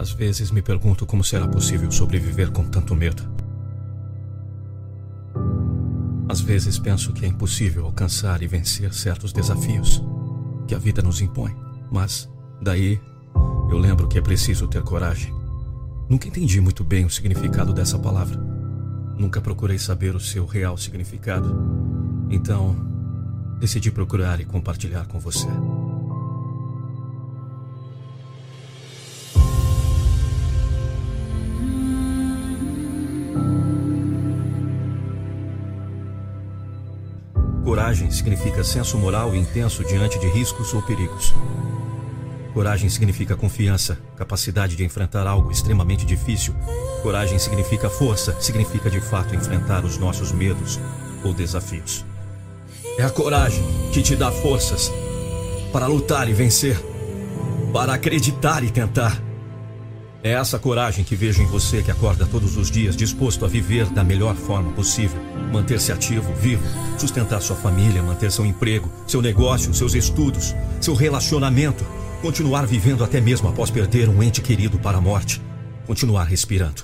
Às vezes me pergunto como será possível sobreviver com tanto medo. Às vezes penso que é impossível alcançar e vencer certos desafios que a vida nos impõe. Mas, daí, eu lembro que é preciso ter coragem. Nunca entendi muito bem o significado dessa palavra. Nunca procurei saber o seu real significado. Então, decidi procurar e compartilhar com você. Coragem significa senso moral intenso diante de riscos ou perigos. Coragem significa confiança, capacidade de enfrentar algo extremamente difícil. Coragem significa força, significa de fato enfrentar os nossos medos ou desafios. É a coragem que te dá forças para lutar e vencer, para acreditar e tentar. É essa coragem que vejo em você que acorda todos os dias disposto a viver da melhor forma possível, manter-se ativo, vivo, sustentar sua família, manter seu emprego, seu negócio, seus estudos, seu relacionamento, continuar vivendo até mesmo após perder um ente querido para a morte, continuar respirando.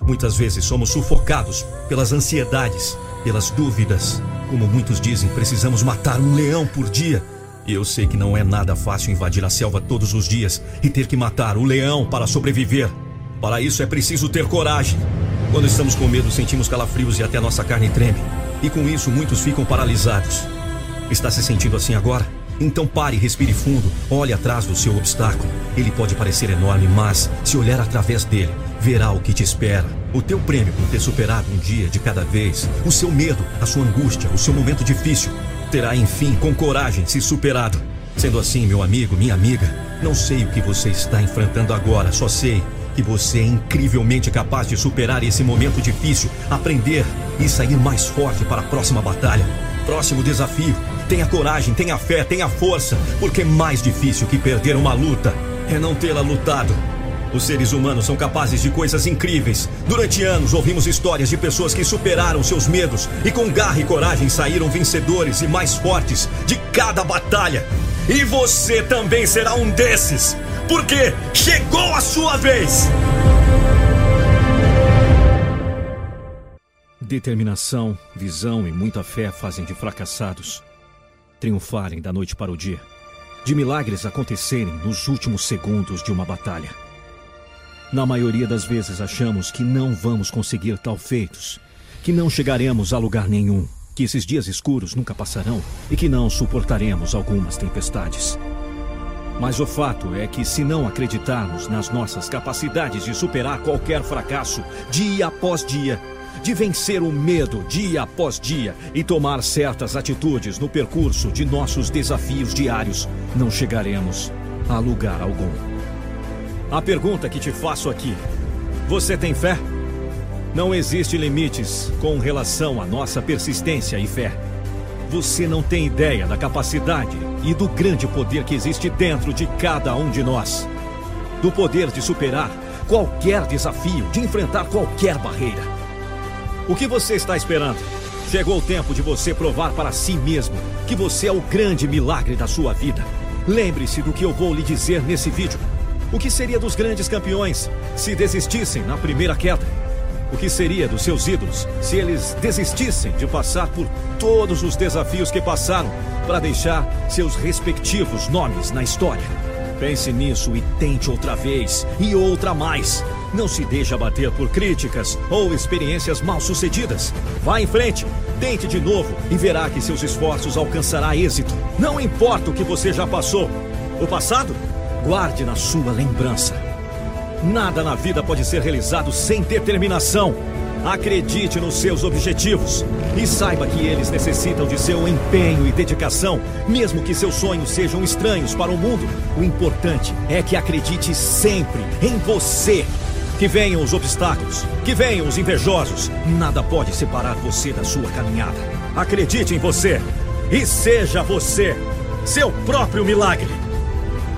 Muitas vezes somos sufocados pelas ansiedades, pelas dúvidas. Como muitos dizem, precisamos matar um leão por dia e eu sei que não é nada fácil invadir a selva todos os dias e ter que matar o leão para sobreviver. Para isso é preciso ter coragem. Quando estamos com medo, sentimos calafrios e até nossa carne treme. E com isso, muitos ficam paralisados. Está se sentindo assim agora? Então pare, respire fundo, olhe atrás do seu obstáculo. Ele pode parecer enorme, mas se olhar através dele, verá o que te espera. O teu prêmio por ter superado um dia de cada vez, o seu medo, a sua angústia, o seu momento difícil, terá enfim, com coragem, se superado. Sendo assim, meu amigo, minha amiga, não sei o que você está enfrentando agora, só sei que você é incrivelmente capaz de superar esse momento difícil, aprender e sair mais forte para a próxima batalha, próximo desafio. Tenha coragem, tenha fé, tenha força, porque mais difícil que perder uma luta é não tê-la lutado. Os seres humanos são capazes de coisas incríveis. Durante anos ouvimos histórias de pessoas que superaram seus medos e com garra e coragem saíram vencedores e mais fortes de cada batalha. E você também será um desses, porque chegou a sua vez! Determinação, visão e muita fé fazem de fracassados triunfarem da noite para o dia, de milagres acontecerem nos últimos segundos de uma batalha. Na maioria das vezes achamos que não vamos conseguir tal feitos, que não chegaremos a lugar nenhum, que esses dias escuros nunca passarão e que não suportaremos algumas tempestades. Mas o fato é que, se não acreditarmos nas nossas capacidades de superar qualquer fracasso, dia após dia, de vencer o medo dia após dia e tomar certas atitudes no percurso de nossos desafios diários, não chegaremos a lugar algum. A pergunta que te faço aqui: você tem fé? Não existe limites com relação à nossa persistência e fé. Você não tem ideia da capacidade e do grande poder que existe dentro de cada um de nós. Do poder de superar qualquer desafio, de enfrentar qualquer barreira. O que você está esperando? Chegou o tempo de você provar para si mesmo que você é o grande milagre da sua vida. Lembre-se do que eu vou lhe dizer nesse vídeo. O que seria dos grandes campeões se desistissem na primeira queda? O que seria dos seus ídolos se eles desistissem de passar por todos os desafios que passaram para deixar seus respectivos nomes na história? Pense nisso e tente outra vez e outra mais. Não se deixe abater por críticas ou experiências mal sucedidas. Vá em frente, tente de novo e verá que seus esforços alcançará êxito. Não importa o que você já passou. O passado Guarde na sua lembrança. Nada na vida pode ser realizado sem determinação. Acredite nos seus objetivos e saiba que eles necessitam de seu empenho e dedicação, mesmo que seus sonhos sejam estranhos para o mundo. O importante é que acredite sempre em você. Que venham os obstáculos, que venham os invejosos, nada pode separar você da sua caminhada. Acredite em você e seja você, seu próprio milagre.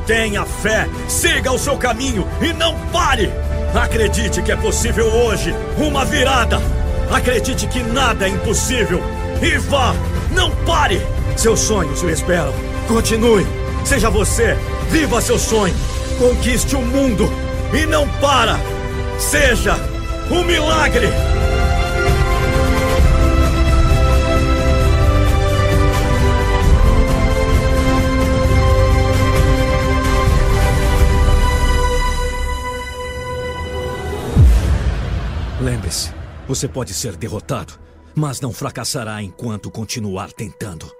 Tenha fé, siga o seu caminho e não pare! Acredite que é possível hoje uma virada. Acredite que nada é impossível. E vá, não pare. Seus sonhos o esperam. Continue. Seja você. Viva seu sonho. Conquiste o mundo. E não para. Seja um milagre. Você pode ser derrotado, mas não fracassará enquanto continuar tentando.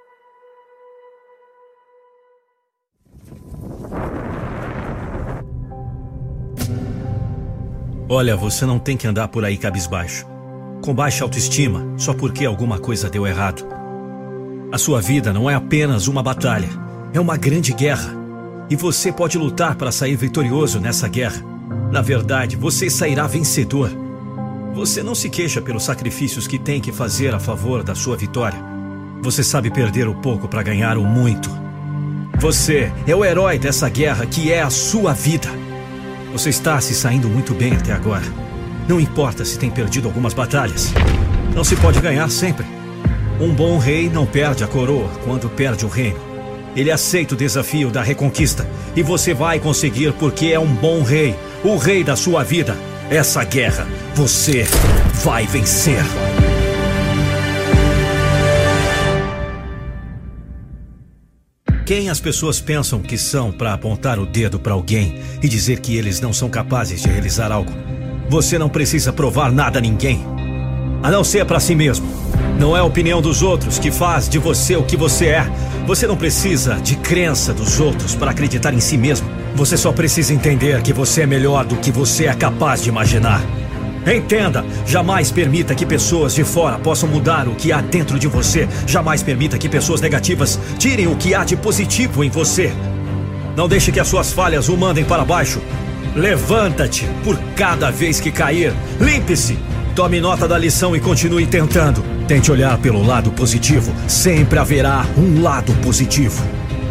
Olha, você não tem que andar por aí cabisbaixo, com baixa autoestima, só porque alguma coisa deu errado. A sua vida não é apenas uma batalha, é uma grande guerra. E você pode lutar para sair vitorioso nessa guerra. Na verdade, você sairá vencedor. Você não se queixa pelos sacrifícios que tem que fazer a favor da sua vitória. Você sabe perder o pouco para ganhar o muito. Você é o herói dessa guerra que é a sua vida. Você está se saindo muito bem até agora. Não importa se tem perdido algumas batalhas. Não se pode ganhar sempre. Um bom rei não perde a coroa quando perde o reino. Ele aceita o desafio da reconquista e você vai conseguir porque é um bom rei, o rei da sua vida. Essa guerra você vai vencer. Quem as pessoas pensam que são para apontar o dedo para alguém e dizer que eles não são capazes de realizar algo? Você não precisa provar nada a ninguém, a não ser para si mesmo. Não é a opinião dos outros que faz de você o que você é. Você não precisa de crença dos outros para acreditar em si mesmo. Você só precisa entender que você é melhor do que você é capaz de imaginar. Entenda, jamais permita que pessoas de fora possam mudar o que há dentro de você. Jamais permita que pessoas negativas tirem o que há de positivo em você. Não deixe que as suas falhas o mandem para baixo. Levanta-te por cada vez que cair. Limpe-se. Tome nota da lição e continue tentando. Tente olhar pelo lado positivo. Sempre haverá um lado positivo.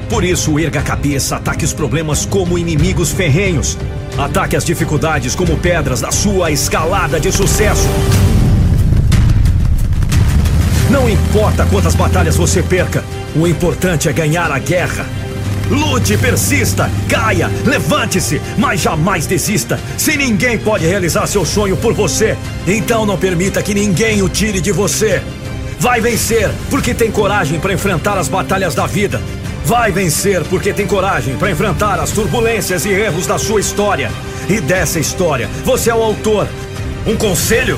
Por isso, erga a cabeça, ataque os problemas como inimigos ferrenhos. Ataque as dificuldades como pedras da sua escalada de sucesso. Não importa quantas batalhas você perca, o importante é ganhar a guerra. Lute, persista, caia, levante-se, mas jamais desista. Se ninguém pode realizar seu sonho por você, então não permita que ninguém o tire de você. Vai vencer, porque tem coragem para enfrentar as batalhas da vida. Vai vencer porque tem coragem para enfrentar as turbulências e erros da sua história. E dessa história, você é o autor. Um conselho?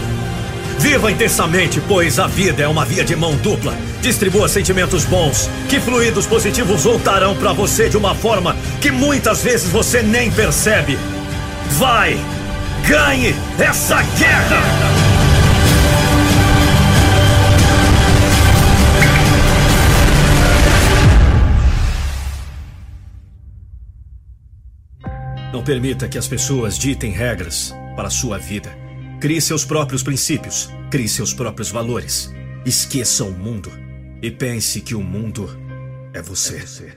Viva intensamente, pois a vida é uma via de mão dupla. Distribua sentimentos bons, que fluidos positivos voltarão para você de uma forma que muitas vezes você nem percebe. Vai! Ganhe essa guerra! Não permita que as pessoas ditem regras para a sua vida. Crie seus próprios princípios, crie seus próprios valores. Esqueça o mundo e pense que o mundo é você. É você.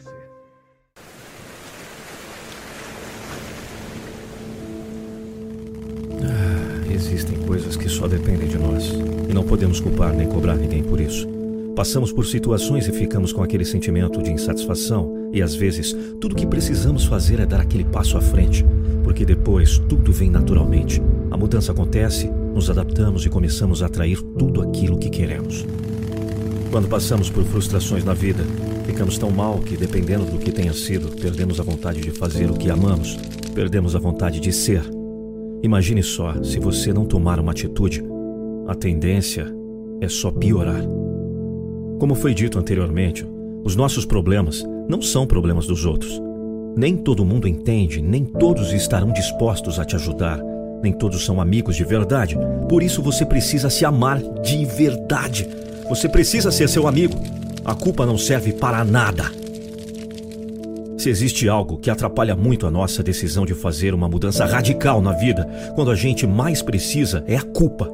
Ah, existem coisas que só dependem de nós e não podemos culpar nem cobrar ninguém por isso. Passamos por situações e ficamos com aquele sentimento de insatisfação, e às vezes tudo que precisamos fazer é dar aquele passo à frente, porque depois tudo vem naturalmente. A mudança acontece, nos adaptamos e começamos a atrair tudo aquilo que queremos. Quando passamos por frustrações na vida, ficamos tão mal que, dependendo do que tenha sido, perdemos a vontade de fazer o que amamos, perdemos a vontade de ser. Imagine só, se você não tomar uma atitude, a tendência é só piorar. Como foi dito anteriormente, os nossos problemas não são problemas dos outros. Nem todo mundo entende, nem todos estarão dispostos a te ajudar. Nem todos são amigos de verdade. Por isso você precisa se amar de verdade. Você precisa ser seu amigo. A culpa não serve para nada. Se existe algo que atrapalha muito a nossa decisão de fazer uma mudança radical na vida, quando a gente mais precisa, é a culpa.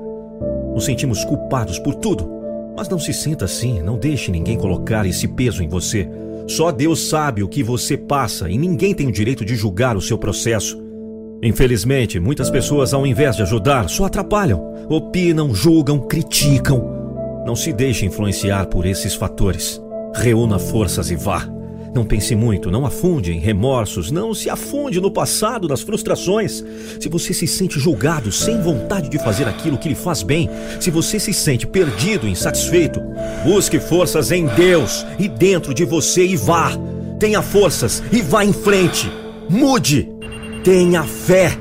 Nos sentimos culpados por tudo. Mas não se sinta assim, não deixe ninguém colocar esse peso em você. Só Deus sabe o que você passa e ninguém tem o direito de julgar o seu processo. Infelizmente, muitas pessoas, ao invés de ajudar, só atrapalham, opinam, julgam, criticam. Não se deixe influenciar por esses fatores. Reúna forças e vá. Não pense muito, não afunde em remorsos, não se afunde no passado, nas frustrações. Se você se sente julgado, sem vontade de fazer aquilo que lhe faz bem, se você se sente perdido, insatisfeito, busque forças em Deus e dentro de você e vá. Tenha forças e vá em frente. Mude. Tenha fé.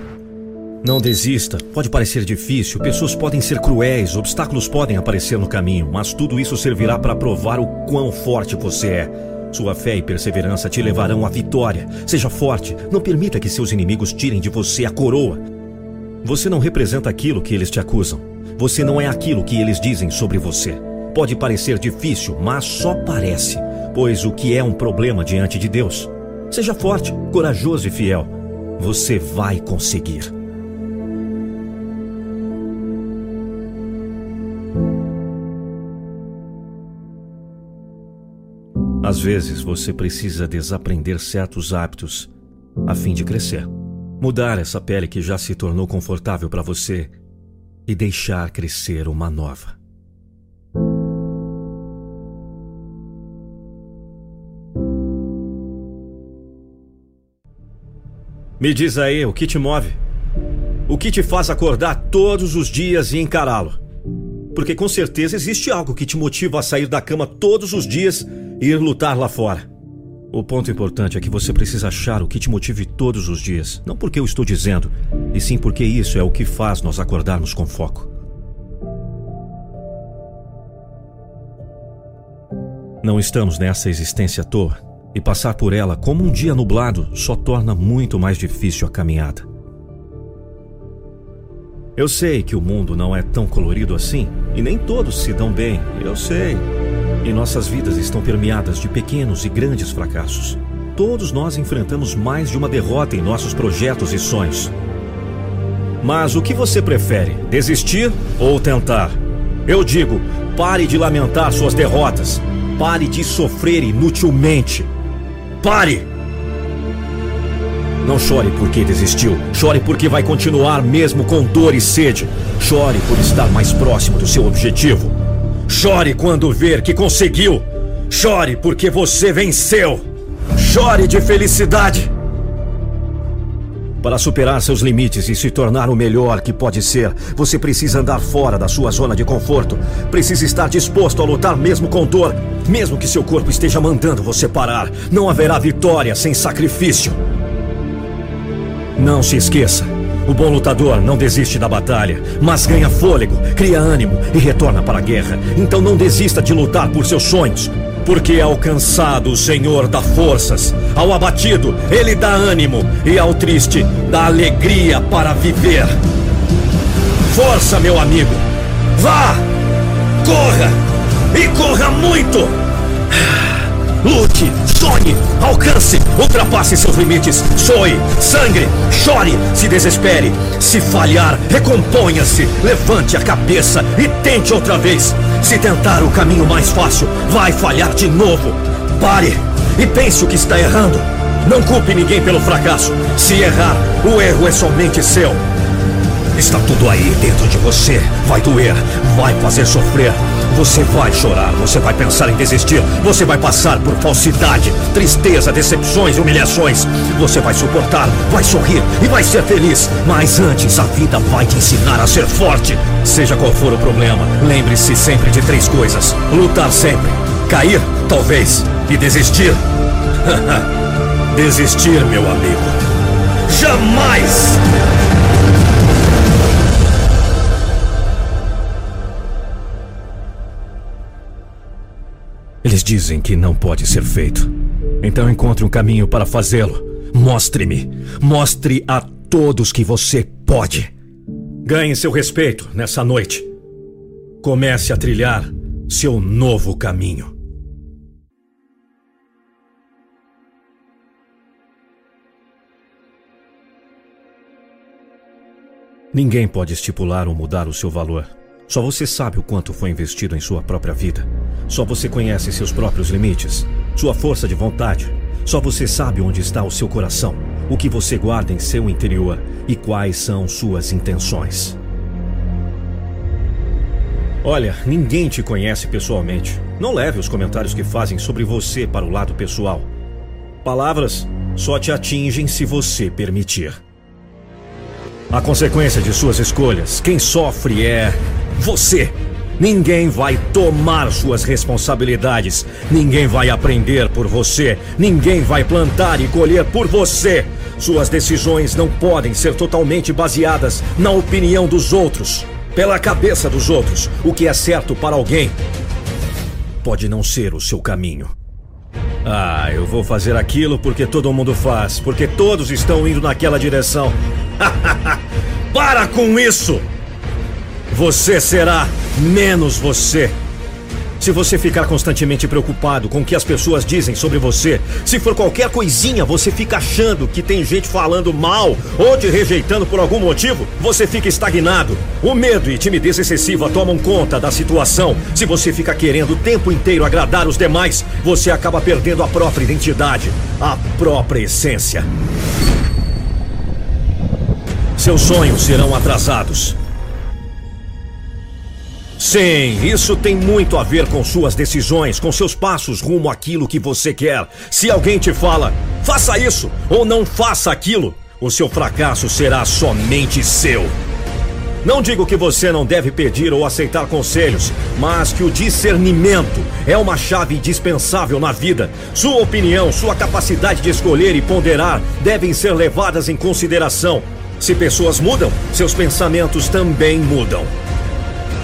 Não desista. Pode parecer difícil, pessoas podem ser cruéis, obstáculos podem aparecer no caminho, mas tudo isso servirá para provar o quão forte você é. Sua fé e perseverança te levarão à vitória. Seja forte, não permita que seus inimigos tirem de você a coroa. Você não representa aquilo que eles te acusam. Você não é aquilo que eles dizem sobre você. Pode parecer difícil, mas só parece, pois o que é um problema diante de Deus? Seja forte, corajoso e fiel. Você vai conseguir. Às vezes você precisa desaprender certos hábitos a fim de crescer. Mudar essa pele que já se tornou confortável para você e deixar crescer uma nova. Me diz aí o que te move? O que te faz acordar todos os dias e encará-lo? Porque com certeza existe algo que te motiva a sair da cama todos os dias ir lutar lá fora. O ponto importante é que você precisa achar o que te motive todos os dias. Não porque eu estou dizendo, e sim porque isso é o que faz nós acordarmos com foco. Não estamos nessa existência à toa, e passar por ela como um dia nublado só torna muito mais difícil a caminhada. Eu sei que o mundo não é tão colorido assim, e nem todos se dão bem, eu sei. E nossas vidas estão permeadas de pequenos e grandes fracassos. Todos nós enfrentamos mais de uma derrota em nossos projetos e sonhos. Mas o que você prefere, desistir ou tentar? Eu digo, pare de lamentar suas derrotas. Pare de sofrer inutilmente. Pare! Não chore porque desistiu. Chore porque vai continuar mesmo com dor e sede. Chore por estar mais próximo do seu objetivo. Chore quando ver que conseguiu. Chore porque você venceu. Chore de felicidade. Para superar seus limites e se tornar o melhor que pode ser, você precisa andar fora da sua zona de conforto. Precisa estar disposto a lutar mesmo com dor, mesmo que seu corpo esteja mandando você parar. Não haverá vitória sem sacrifício. Não se esqueça. O bom lutador não desiste da batalha, mas ganha fôlego, cria ânimo e retorna para a guerra. Então não desista de lutar por seus sonhos, porque ao cansado o Senhor dá forças, ao abatido ele dá ânimo e ao triste dá alegria para viver. Força, meu amigo! Vá! Corra! E corra muito! Lute, sonhe, alcance, ultrapasse seus limites, soe, sangre, chore, se desespere. Se falhar, recomponha-se, levante a cabeça e tente outra vez. Se tentar o caminho mais fácil, vai falhar de novo. Pare e pense o que está errando. Não culpe ninguém pelo fracasso. Se errar, o erro é somente seu. Está tudo aí dentro de você. Vai doer, vai fazer sofrer. Você vai chorar, você vai pensar em desistir, você vai passar por falsidade, tristeza, decepções, humilhações. Você vai suportar, vai sorrir e vai ser feliz. Mas antes, a vida vai te ensinar a ser forte. Seja qual for o problema, lembre-se sempre de três coisas: lutar sempre, cair, talvez, e desistir. desistir, meu amigo. Jamais! Eles dizem que não pode ser feito. Então encontre um caminho para fazê-lo. Mostre-me. Mostre a todos que você pode. Ganhe seu respeito nessa noite. Comece a trilhar seu novo caminho. Ninguém pode estipular ou mudar o seu valor. Só você sabe o quanto foi investido em sua própria vida. Só você conhece seus próprios limites, sua força de vontade. Só você sabe onde está o seu coração, o que você guarda em seu interior e quais são suas intenções. Olha, ninguém te conhece pessoalmente. Não leve os comentários que fazem sobre você para o lado pessoal. Palavras só te atingem se você permitir. A consequência de suas escolhas, quem sofre é você. Ninguém vai tomar suas responsabilidades. Ninguém vai aprender por você. Ninguém vai plantar e colher por você. Suas decisões não podem ser totalmente baseadas na opinião dos outros, pela cabeça dos outros. O que é certo para alguém pode não ser o seu caminho. Ah, eu vou fazer aquilo porque todo mundo faz, porque todos estão indo naquela direção. Para com isso! Você será menos você. Se você ficar constantemente preocupado com o que as pessoas dizem sobre você, se for qualquer coisinha, você fica achando que tem gente falando mal ou te rejeitando por algum motivo, você fica estagnado. O medo e timidez excessiva tomam conta da situação. Se você fica querendo o tempo inteiro agradar os demais, você acaba perdendo a própria identidade, a própria essência. Seus sonhos serão atrasados. Sim, isso tem muito a ver com suas decisões, com seus passos rumo àquilo que você quer. Se alguém te fala, faça isso ou não faça aquilo, o seu fracasso será somente seu. Não digo que você não deve pedir ou aceitar conselhos, mas que o discernimento é uma chave indispensável na vida. Sua opinião, sua capacidade de escolher e ponderar devem ser levadas em consideração. Se pessoas mudam, seus pensamentos também mudam.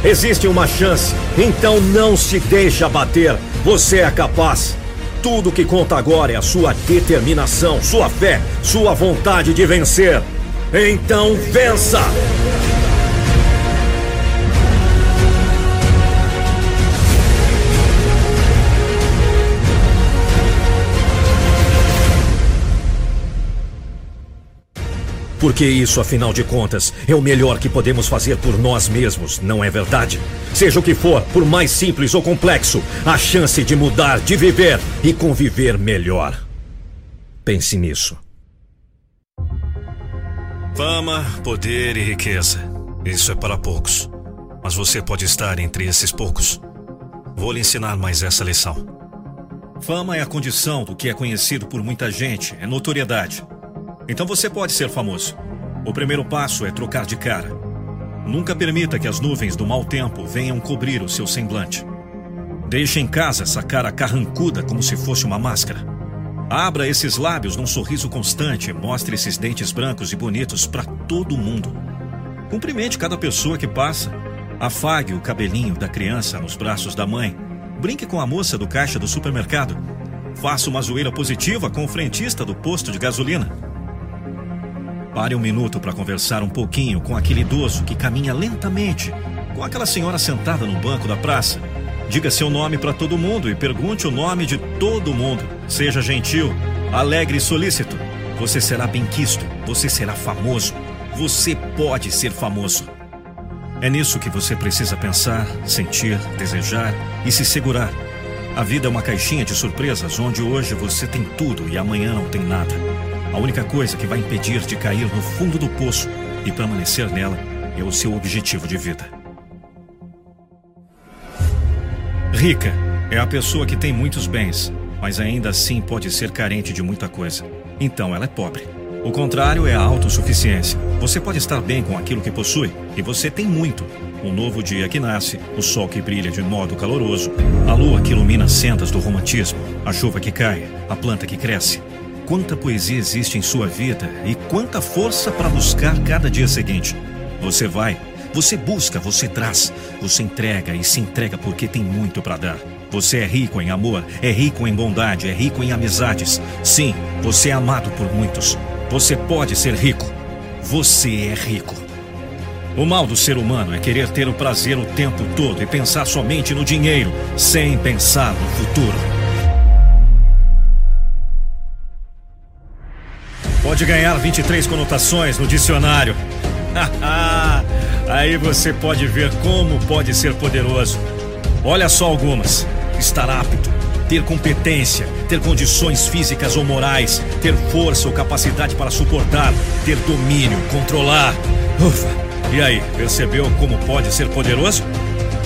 Existe uma chance, então não se deixe abater. Você é capaz. Tudo que conta agora é a sua determinação, sua fé, sua vontade de vencer. Então vença! Porque isso, afinal de contas, é o melhor que podemos fazer por nós mesmos, não é verdade? Seja o que for, por mais simples ou complexo, a chance de mudar, de viver e conviver melhor. Pense nisso. Fama, poder e riqueza. Isso é para poucos. Mas você pode estar entre esses poucos. Vou lhe ensinar mais essa lição. Fama é a condição do que é conhecido por muita gente, é notoriedade. Então você pode ser famoso. O primeiro passo é trocar de cara. Nunca permita que as nuvens do mau tempo venham cobrir o seu semblante. Deixe em casa essa cara carrancuda como se fosse uma máscara. Abra esses lábios num sorriso constante e mostre esses dentes brancos e bonitos para todo mundo. Cumprimente cada pessoa que passa. Afague o cabelinho da criança nos braços da mãe. Brinque com a moça do caixa do supermercado. Faça uma zoeira positiva com o frentista do posto de gasolina. Pare um minuto para conversar um pouquinho com aquele idoso que caminha lentamente, com aquela senhora sentada no banco da praça. Diga seu nome para todo mundo e pergunte o nome de todo mundo. Seja gentil, alegre e solícito. Você será bem-quisto, você será famoso. Você pode ser famoso. É nisso que você precisa pensar, sentir, desejar e se segurar. A vida é uma caixinha de surpresas onde hoje você tem tudo e amanhã não tem nada. A única coisa que vai impedir de cair no fundo do poço e permanecer nela é o seu objetivo de vida. Rica é a pessoa que tem muitos bens, mas ainda assim pode ser carente de muita coisa. Então ela é pobre. O contrário é a autossuficiência. Você pode estar bem com aquilo que possui e você tem muito. Um novo dia que nasce, o sol que brilha de modo caloroso, a lua que ilumina as sendas do romantismo, a chuva que cai, a planta que cresce, quanta poesia existe em sua vida e quanta força para buscar cada dia seguinte. Você vai, você busca, você traz, você entrega e se entrega porque tem muito para dar. Você é rico em amor, é rico em bondade, é rico em amizades. Sim, você é amado por muitos. Você pode ser rico. Você é rico. O mal do ser humano é querer ter o prazer o tempo todo e pensar somente no dinheiro, sem pensar no futuro. Pode ganhar 23 conotações no dicionário. Aí você pode ver como pode ser poderoso. Olha só algumas: estar apto, ter competência, ter condições físicas ou morais, ter força ou capacidade para suportar, ter domínio, controlar. Ufa! E aí, percebeu como pode ser poderoso?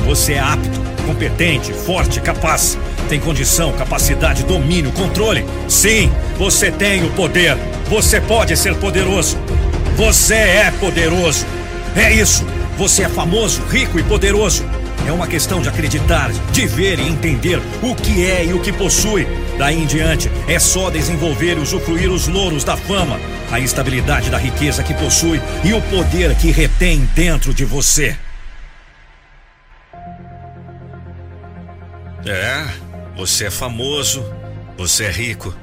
Você é apto, competente, forte, capaz. Tem condição, capacidade, domínio, controle. Sim, você tem o poder. Você pode ser poderoso. Você é poderoso. É isso. Você é famoso, rico e poderoso. É uma questão de acreditar, de ver e entender o que é e o que possui. Daí em diante, é só desenvolver e usufruir os louros da fama, a estabilidade da riqueza que possui e o poder que retém dentro de você. É, você é famoso, você é rico,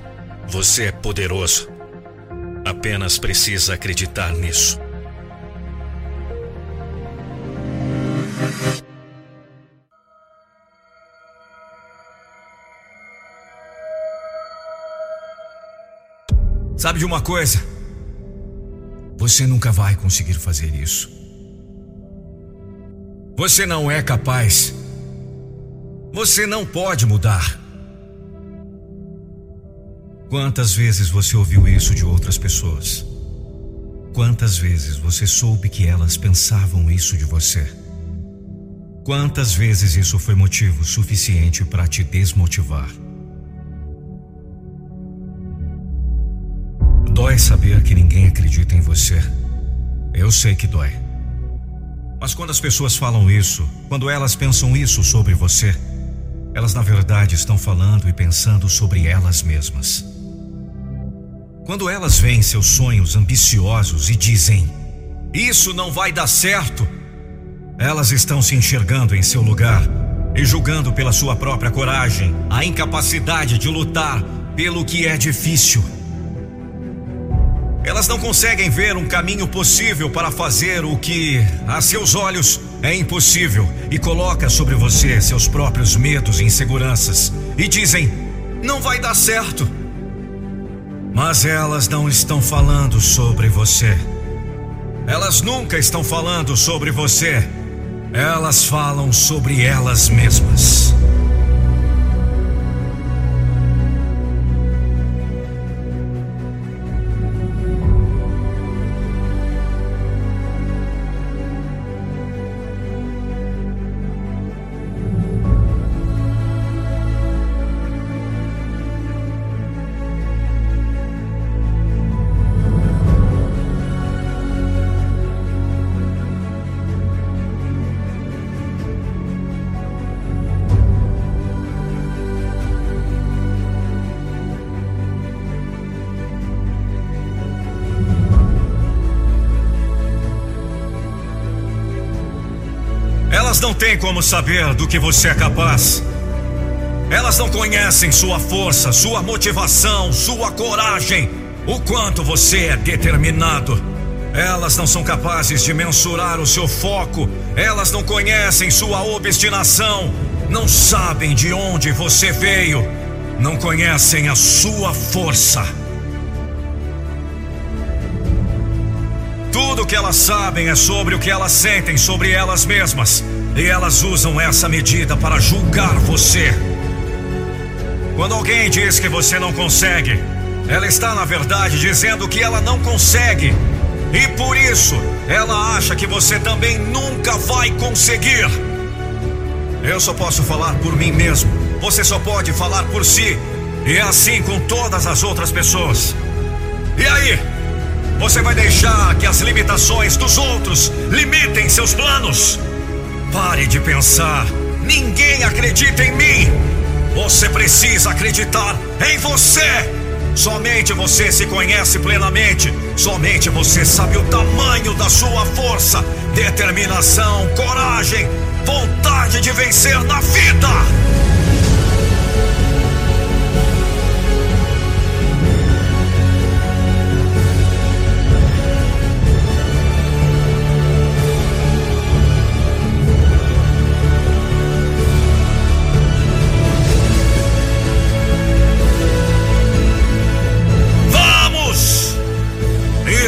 você é poderoso. Apenas precisa acreditar nisso. Sabe de uma coisa? Você nunca vai conseguir fazer isso. Você não é capaz. Você não pode mudar. Quantas vezes você ouviu isso de outras pessoas? Quantas vezes você soube que elas pensavam isso de você? Quantas vezes isso foi motivo suficiente para te desmotivar? Dói saber que ninguém acredita em você. Eu sei que dói. Mas quando as pessoas falam isso, quando elas pensam isso sobre você, elas na verdade estão falando e pensando sobre elas mesmas. Quando elas veem seus sonhos ambiciosos e dizem: Isso não vai dar certo, elas estão se enxergando em seu lugar e julgando pela sua própria coragem a incapacidade de lutar pelo que é difícil. Elas não conseguem ver um caminho possível para fazer o que, a seus olhos, é impossível e coloca sobre você seus próprios medos e inseguranças e dizem: não vai dar certo. Mas elas não estão falando sobre você. Elas nunca estão falando sobre você. Elas falam sobre elas mesmas. Têm como saber do que você é capaz. Elas não conhecem sua força, sua motivação, sua coragem, o quanto você é determinado. Elas não são capazes de mensurar o seu foco, elas não conhecem sua obstinação, não sabem de onde você veio, não conhecem a sua força. Tudo que elas sabem é sobre o que elas sentem sobre elas mesmas. E elas usam essa medida para julgar você. Quando alguém diz que você não consegue, ela está na verdade dizendo que ela não consegue. E por isso, ela acha que você também nunca vai conseguir. Eu só posso falar por mim mesmo. Você só pode falar por si. E é assim com todas as outras pessoas. E aí? Você vai deixar que as limitações dos outros limitem seus planos? Pare de pensar. Ninguém acredita em mim. Você precisa acreditar em você. Somente você se conhece plenamente. Somente você sabe o tamanho da sua força, determinação, coragem, vontade de vencer na vida.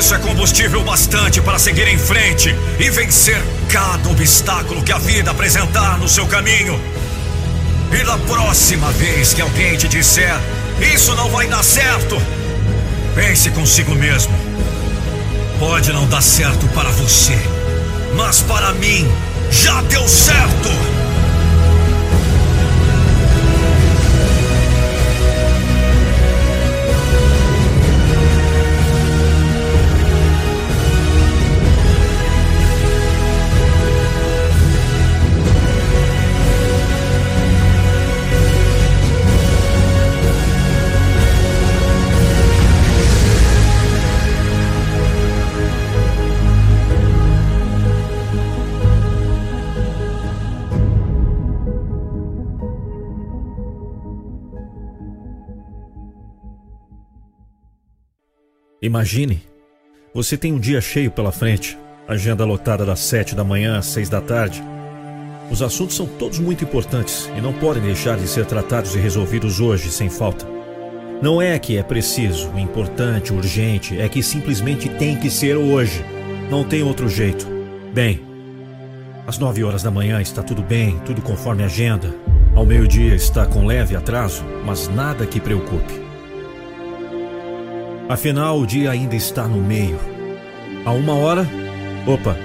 É combustível bastante para seguir em frente e vencer cada obstáculo que a vida apresentar no seu caminho. E da próxima vez que alguém te disser isso não vai dar certo, pense consigo mesmo. Pode não dar certo para você, mas para mim já deu certo. Imagine, você tem um dia cheio pela frente, agenda lotada das sete da manhã às seis da tarde. Os assuntos são todos muito importantes e não podem deixar de ser tratados e resolvidos hoje sem falta. Não é que é preciso, importante, urgente, é que simplesmente tem que ser hoje. Não tem outro jeito. Bem, às nove horas da manhã está tudo bem, tudo conforme agenda. Ao meio-dia está com leve atraso, mas nada que preocupe. Afinal, o dia ainda está no meio. A uma hora. Opa,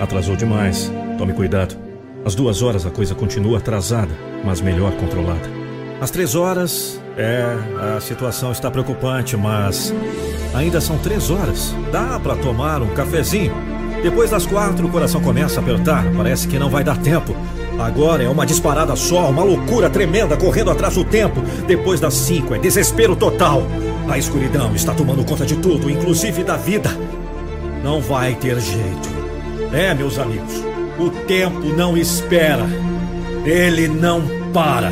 atrasou demais. Tome cuidado. Às duas horas a coisa continua atrasada, mas melhor controlada. Às três horas. É, a situação está preocupante, mas. Ainda são três horas. Dá para tomar um cafezinho. Depois das quatro, o coração começa a apertar. Parece que não vai dar tempo. Agora é uma disparada só, uma loucura tremenda correndo atrás do tempo. Depois das cinco, é desespero total. A escuridão está tomando conta de tudo, inclusive da vida. Não vai ter jeito. É, meus amigos, o tempo não espera. Ele não para.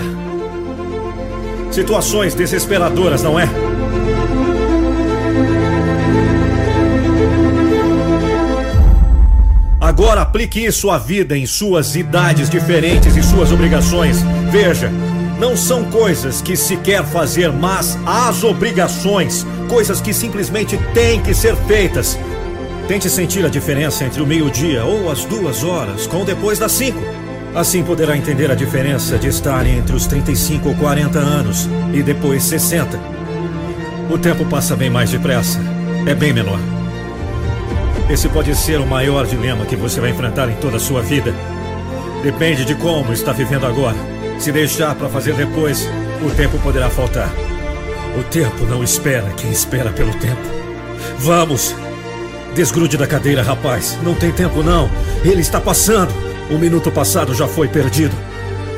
Situações desesperadoras, não é? Agora aplique isso à vida em suas idades diferentes e suas obrigações. Veja, não são coisas que se quer fazer, mas as obrigações, coisas que simplesmente têm que ser feitas. Tente sentir a diferença entre o meio-dia ou as duas horas com depois das cinco. Assim poderá entender a diferença de estar entre os 35 ou 40 anos e depois 60. O tempo passa bem mais depressa, é bem menor. Esse pode ser o maior dilema que você vai enfrentar em toda a sua vida. Depende de como está vivendo agora. Se deixar para fazer depois, o tempo poderá faltar. O tempo não espera quem espera pelo tempo. Vamos! Desgrude da cadeira, rapaz. Não tem tempo, não. Ele está passando. O minuto passado já foi perdido.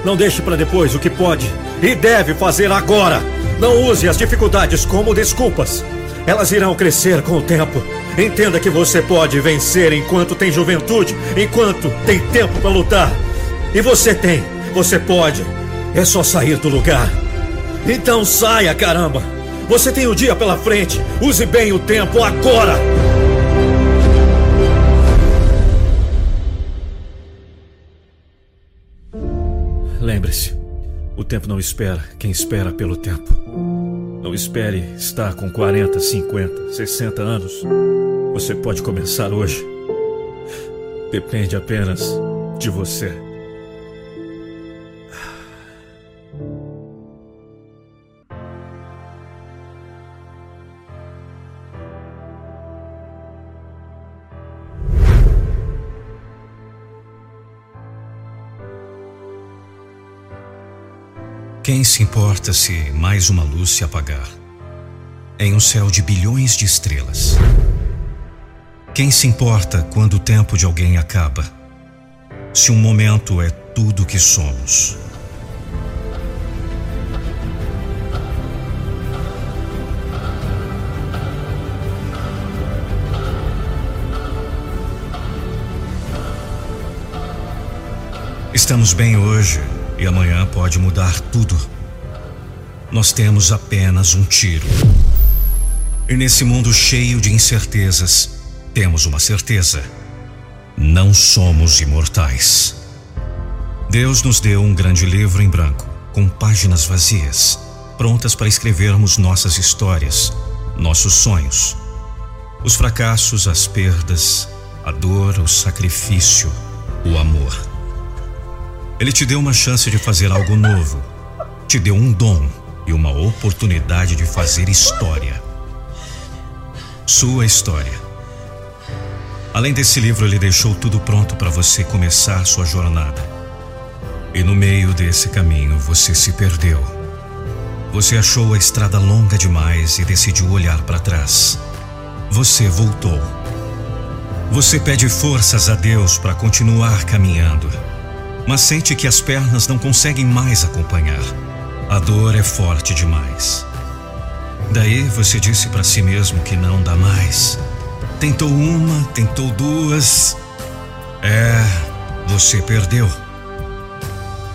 Não deixe para depois o que pode e deve fazer agora. Não use as dificuldades como desculpas. Elas irão crescer com o tempo. Entenda que você pode vencer enquanto tem juventude, enquanto tem tempo para lutar. E você tem. Você pode. É só sair do lugar. Então saia, caramba! Você tem o dia pela frente. Use bem o tempo agora! Lembre-se, o tempo não espera quem espera pelo tempo. Não espere estar com 40, 50, 60 anos. Você pode começar hoje. Depende apenas de você. Quem se importa se mais uma luz se apagar? Em um céu de bilhões de estrelas. Quem se importa quando o tempo de alguém acaba? Se um momento é tudo que somos. Estamos bem hoje e amanhã pode mudar tudo. Nós temos apenas um tiro. E nesse mundo cheio de incertezas, temos uma certeza: não somos imortais. Deus nos deu um grande livro em branco, com páginas vazias, prontas para escrevermos nossas histórias, nossos sonhos. Os fracassos, as perdas, a dor, o sacrifício, o amor. Ele te deu uma chance de fazer algo novo. Te deu um dom e uma oportunidade de fazer história. Sua história. Além desse livro, ele deixou tudo pronto para você começar sua jornada. E no meio desse caminho você se perdeu. Você achou a estrada longa demais e decidiu olhar para trás. Você voltou. Você pede forças a Deus para continuar caminhando, mas sente que as pernas não conseguem mais acompanhar. A dor é forte demais. Daí você disse para si mesmo que não dá mais. Tentou uma, tentou duas. É, você perdeu.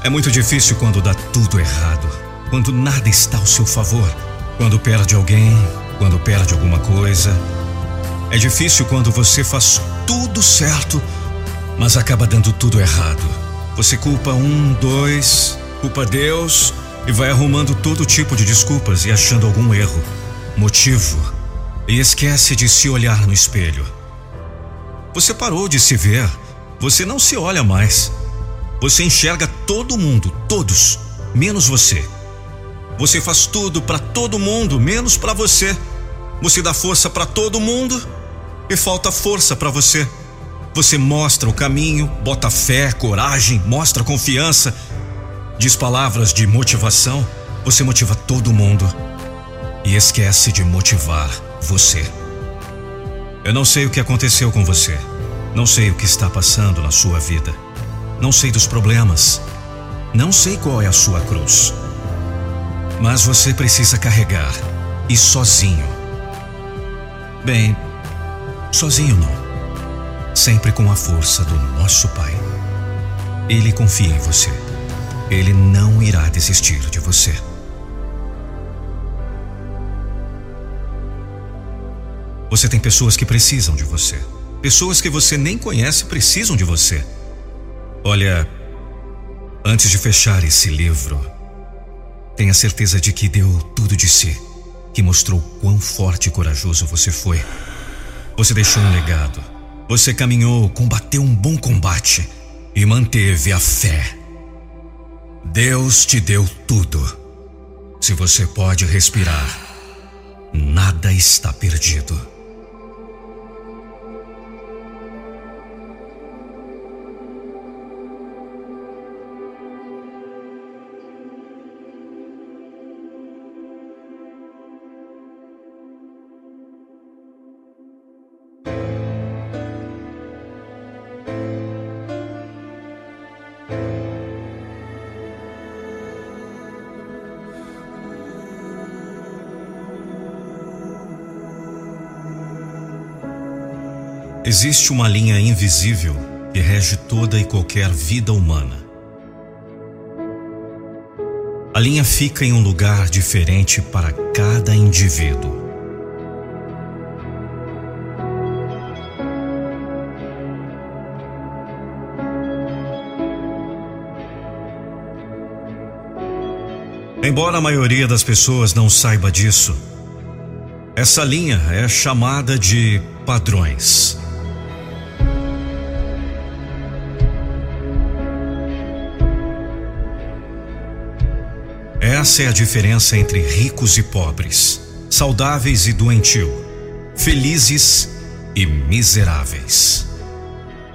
É muito difícil quando dá tudo errado, quando nada está ao seu favor, quando perde alguém, quando perde alguma coisa. É difícil quando você faz tudo certo, mas acaba dando tudo errado. Você culpa um, dois, culpa Deus, e vai arrumando todo tipo de desculpas e achando algum erro, motivo, e esquece de se olhar no espelho. Você parou de se ver, você não se olha mais. Você enxerga todo mundo, todos, menos você. Você faz tudo para todo mundo, menos para você. Você dá força para todo mundo e falta força para você. Você mostra o caminho, bota fé, coragem, mostra confiança, diz palavras de motivação, você motiva todo mundo e esquece de motivar você. Eu não sei o que aconteceu com você, não sei o que está passando na sua vida, não sei dos problemas, não sei qual é a sua cruz. Mas você precisa carregar e sozinho. Bem, sozinho não. Sempre com a força do nosso Pai. Ele confia em você. Ele não irá desistir de você. Você tem pessoas que precisam de você. Pessoas que você nem conhece precisam de você. Olha, antes de fechar esse livro, tenha certeza de que deu tudo de si, que mostrou quão forte e corajoso você foi. Você deixou um legado. Você caminhou, combateu um bom combate e manteve a fé. Deus te deu tudo. Se você pode respirar, nada está perdido. Existe uma linha invisível que rege toda e qualquer vida humana. A linha fica em um lugar diferente para cada indivíduo. Embora a maioria das pessoas não saiba disso, essa linha é chamada de padrões. Essa é a diferença entre ricos e pobres, saudáveis e doentio, felizes e miseráveis.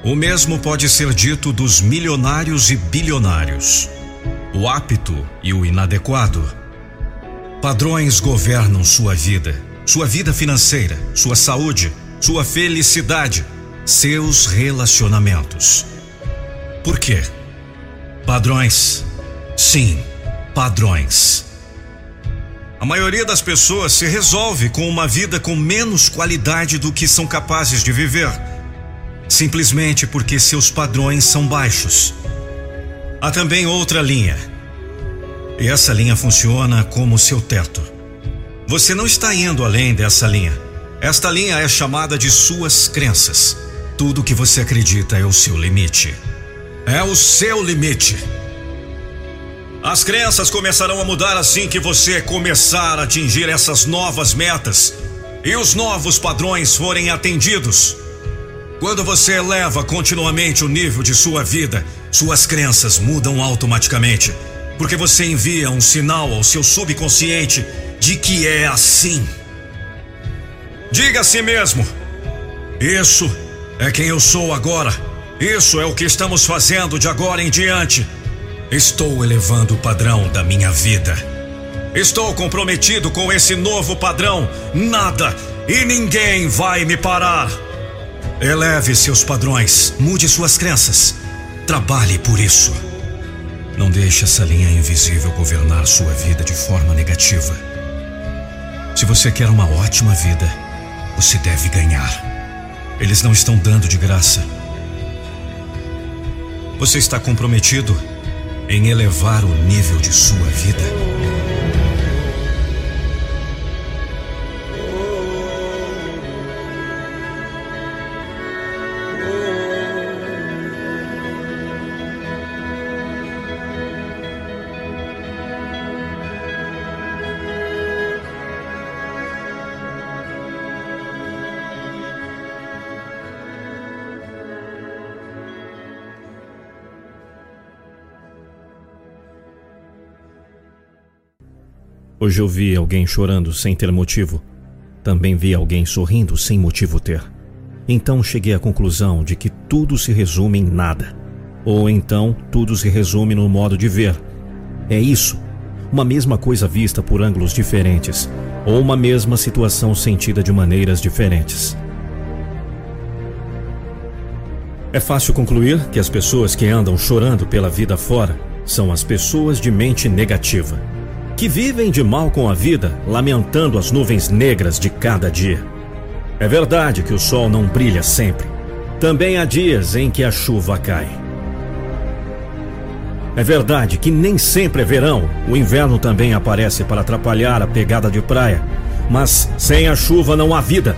O mesmo pode ser dito dos milionários e bilionários, o apto e o inadequado. Padrões governam sua vida, sua vida financeira, sua saúde, sua felicidade, seus relacionamentos. Por quê? Padrões. Sim padrões. A maioria das pessoas se resolve com uma vida com menos qualidade do que são capazes de viver, simplesmente porque seus padrões são baixos. Há também outra linha. E essa linha funciona como seu teto. Você não está indo além dessa linha. Esta linha é chamada de suas crenças. Tudo que você acredita é o seu limite. É o seu limite. As crenças começarão a mudar assim que você começar a atingir essas novas metas. e os novos padrões forem atendidos. Quando você eleva continuamente o nível de sua vida, suas crenças mudam automaticamente, porque você envia um sinal ao seu subconsciente de que é assim. Diga a si mesmo: Isso é quem eu sou agora. Isso é o que estamos fazendo de agora em diante. Estou elevando o padrão da minha vida. Estou comprometido com esse novo padrão. Nada e ninguém vai me parar. Eleve seus padrões, mude suas crenças. Trabalhe por isso. Não deixe essa linha invisível governar sua vida de forma negativa. Se você quer uma ótima vida, você deve ganhar. Eles não estão dando de graça. Você está comprometido em elevar o nível de sua vida? Hoje eu vi alguém chorando sem ter motivo. Também vi alguém sorrindo sem motivo ter. Então cheguei à conclusão de que tudo se resume em nada. Ou então tudo se resume no modo de ver. É isso. Uma mesma coisa vista por ângulos diferentes, ou uma mesma situação sentida de maneiras diferentes. É fácil concluir que as pessoas que andam chorando pela vida fora são as pessoas de mente negativa que vivem de mal com a vida, lamentando as nuvens negras de cada dia. É verdade que o sol não brilha sempre. Também há dias em que a chuva cai. É verdade que nem sempre é verão, o inverno também aparece para atrapalhar a pegada de praia. Mas sem a chuva não há vida.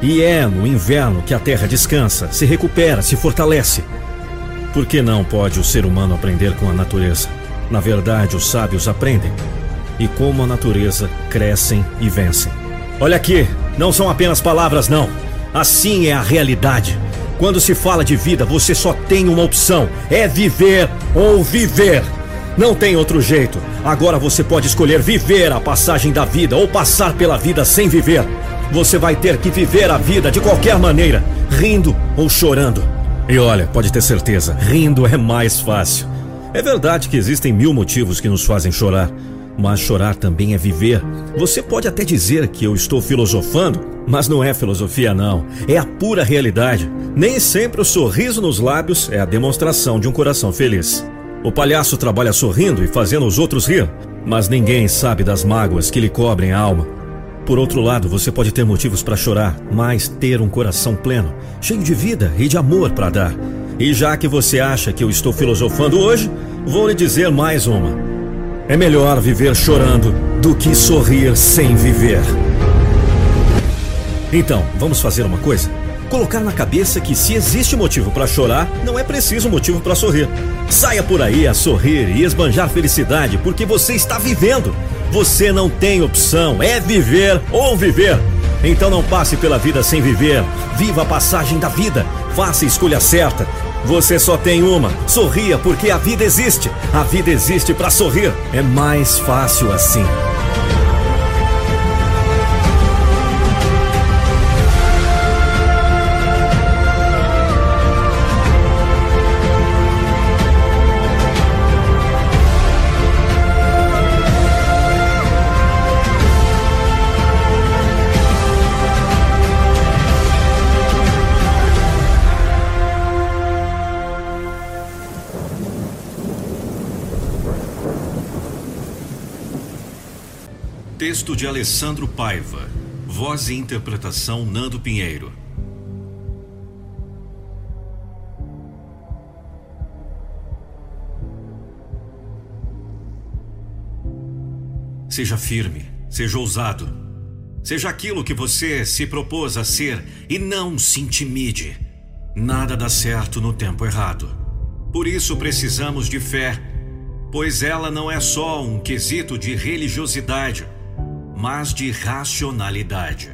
E é no inverno que a terra descansa, se recupera, se fortalece. Por que não pode o ser humano aprender com a natureza? Na verdade, os sábios aprendem. E como a natureza, crescem e vencem. Olha aqui, não são apenas palavras, não. Assim é a realidade. Quando se fala de vida, você só tem uma opção: é viver ou viver. Não tem outro jeito. Agora você pode escolher viver a passagem da vida ou passar pela vida sem viver. Você vai ter que viver a vida de qualquer maneira, rindo ou chorando. E olha, pode ter certeza, rindo é mais fácil. É verdade que existem mil motivos que nos fazem chorar, mas chorar também é viver. Você pode até dizer que eu estou filosofando, mas não é filosofia, não. É a pura realidade. Nem sempre o sorriso nos lábios é a demonstração de um coração feliz. O palhaço trabalha sorrindo e fazendo os outros rir, mas ninguém sabe das mágoas que lhe cobrem a alma. Por outro lado, você pode ter motivos para chorar, mas ter um coração pleno, cheio de vida e de amor para dar. E já que você acha que eu estou filosofando hoje, vou lhe dizer mais uma. É melhor viver chorando do que sorrir sem viver. Então, vamos fazer uma coisa? Colocar na cabeça que se existe motivo para chorar, não é preciso motivo para sorrir. Saia por aí a sorrir e esbanjar felicidade, porque você está vivendo. Você não tem opção, é viver ou viver. Então não passe pela vida sem viver. Viva a passagem da vida. Faça a escolha certa. Você só tem uma. Sorria porque a vida existe. A vida existe para sorrir. É mais fácil assim. Texto de Alessandro Paiva. Voz e interpretação Nando Pinheiro. Seja firme, seja ousado. Seja aquilo que você se propôs a ser e não se intimide. Nada dá certo no tempo errado. Por isso precisamos de fé, pois ela não é só um quesito de religiosidade mas de racionalidade.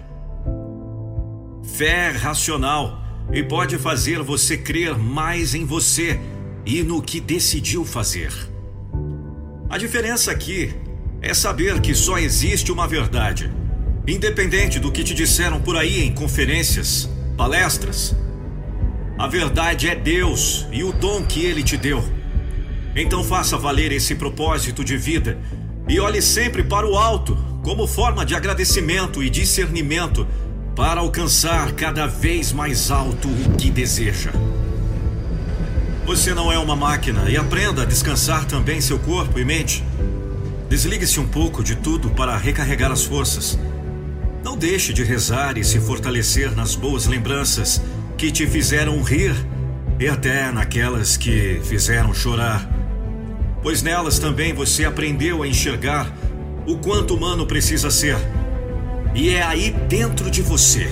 Fé racional e pode fazer você crer mais em você e no que decidiu fazer. A diferença aqui é saber que só existe uma verdade, independente do que te disseram por aí em conferências, palestras. A verdade é Deus e o dom que ele te deu. Então faça valer esse propósito de vida e olhe sempre para o alto como forma de agradecimento e discernimento para alcançar cada vez mais alto o que deseja. Você não é uma máquina e aprenda a descansar também seu corpo e mente. Desligue-se um pouco de tudo para recarregar as forças. Não deixe de rezar e se fortalecer nas boas lembranças que te fizeram rir e até naquelas que fizeram chorar. Pois nelas também você aprendeu a enxergar o quanto humano precisa ser. E é aí dentro de você.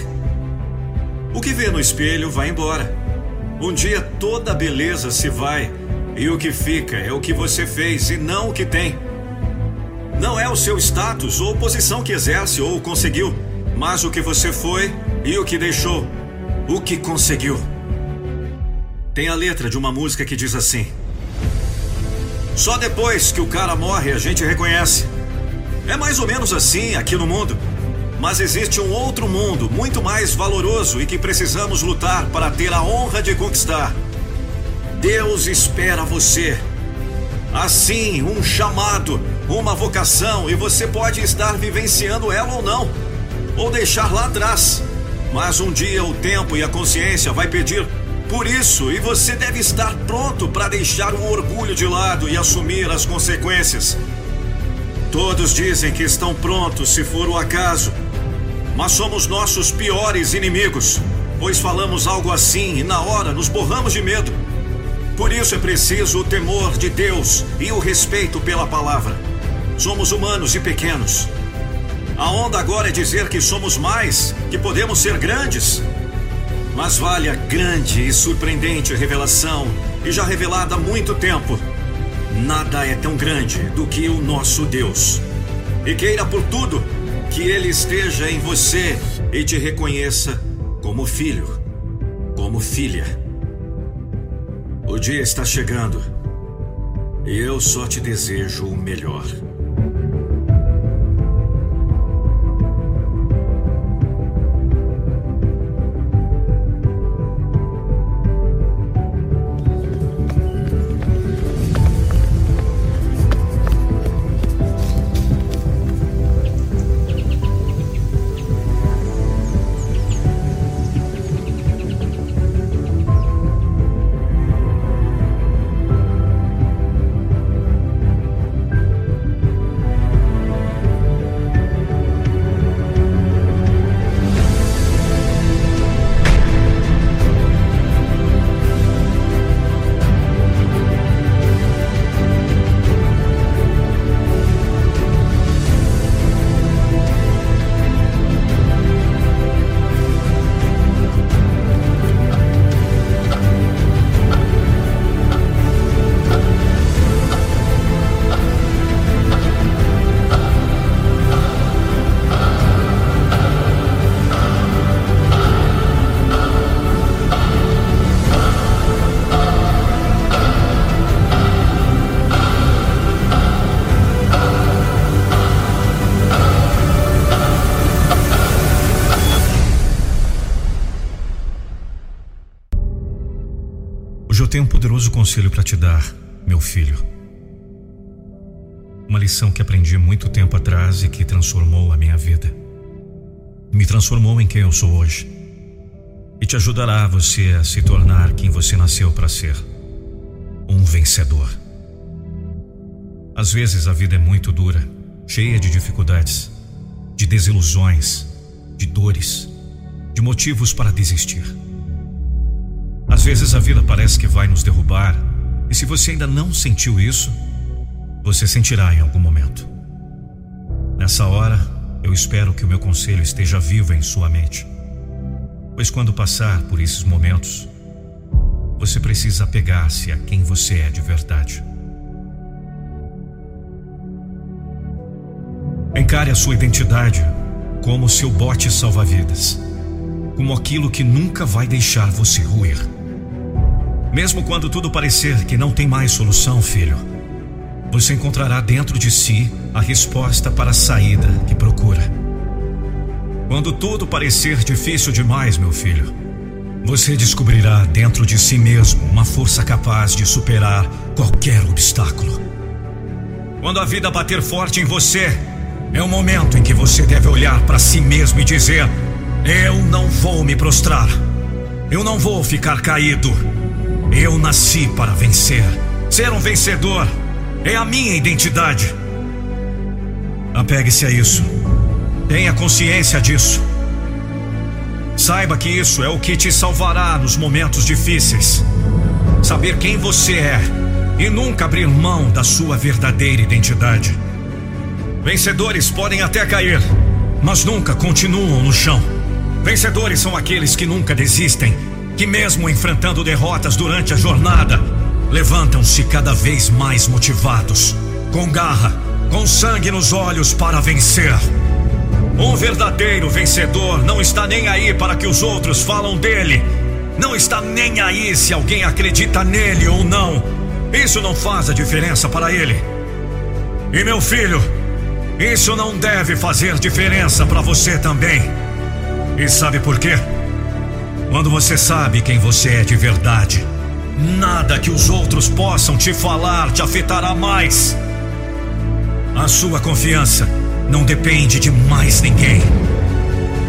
O que vê no espelho vai embora. Um dia toda a beleza se vai e o que fica é o que você fez e não o que tem. Não é o seu status ou posição que exerce ou conseguiu, mas o que você foi e o que deixou, o que conseguiu. Tem a letra de uma música que diz assim: Só depois que o cara morre a gente reconhece. É mais ou menos assim aqui no mundo. Mas existe um outro mundo muito mais valoroso e que precisamos lutar para ter a honra de conquistar. Deus espera você. Assim, um chamado, uma vocação, e você pode estar vivenciando ela ou não, ou deixar lá atrás. Mas um dia o tempo e a consciência vai pedir por isso, e você deve estar pronto para deixar o orgulho de lado e assumir as consequências. Todos dizem que estão prontos se for o acaso, mas somos nossos piores inimigos, pois falamos algo assim e na hora nos borramos de medo. Por isso é preciso o temor de Deus e o respeito pela palavra. Somos humanos e pequenos. A onda agora é dizer que somos mais, que podemos ser grandes. Mas vale a grande e surpreendente revelação, e já revelada há muito tempo Nada é tão grande do que o nosso Deus. E queira por tudo que Ele esteja em você e te reconheça como filho, como filha. O dia está chegando e eu só te desejo o melhor. Poderoso conselho para te dar, meu filho. Uma lição que aprendi muito tempo atrás e que transformou a minha vida. Me transformou em quem eu sou hoje. E te ajudará você a se tornar quem você nasceu para ser um vencedor. Às vezes a vida é muito dura, cheia de dificuldades, de desilusões, de dores, de motivos para desistir. Às vezes a vida parece que vai nos derrubar, e se você ainda não sentiu isso, você sentirá em algum momento. Nessa hora, eu espero que o meu conselho esteja vivo em sua mente. Pois quando passar por esses momentos, você precisa apegar-se a quem você é de verdade. Encare a sua identidade como seu bote salva-vidas, como aquilo que nunca vai deixar você ruir. Mesmo quando tudo parecer que não tem mais solução, filho, você encontrará dentro de si a resposta para a saída que procura. Quando tudo parecer difícil demais, meu filho, você descobrirá dentro de si mesmo uma força capaz de superar qualquer obstáculo. Quando a vida bater forte em você, é o momento em que você deve olhar para si mesmo e dizer: Eu não vou me prostrar. Eu não vou ficar caído. Eu nasci para vencer. Ser um vencedor é a minha identidade. Apegue-se a isso. Tenha consciência disso. Saiba que isso é o que te salvará nos momentos difíceis. Saber quem você é e nunca abrir mão da sua verdadeira identidade. Vencedores podem até cair, mas nunca continuam no chão. Vencedores são aqueles que nunca desistem, que, mesmo enfrentando derrotas durante a jornada, levantam-se cada vez mais motivados, com garra, com sangue nos olhos para vencer. Um verdadeiro vencedor não está nem aí para que os outros falam dele. Não está nem aí se alguém acredita nele ou não. Isso não faz a diferença para ele. E meu filho, isso não deve fazer diferença para você também. E sabe por quê? Quando você sabe quem você é de verdade, nada que os outros possam te falar te afetará mais. A sua confiança não depende de mais ninguém.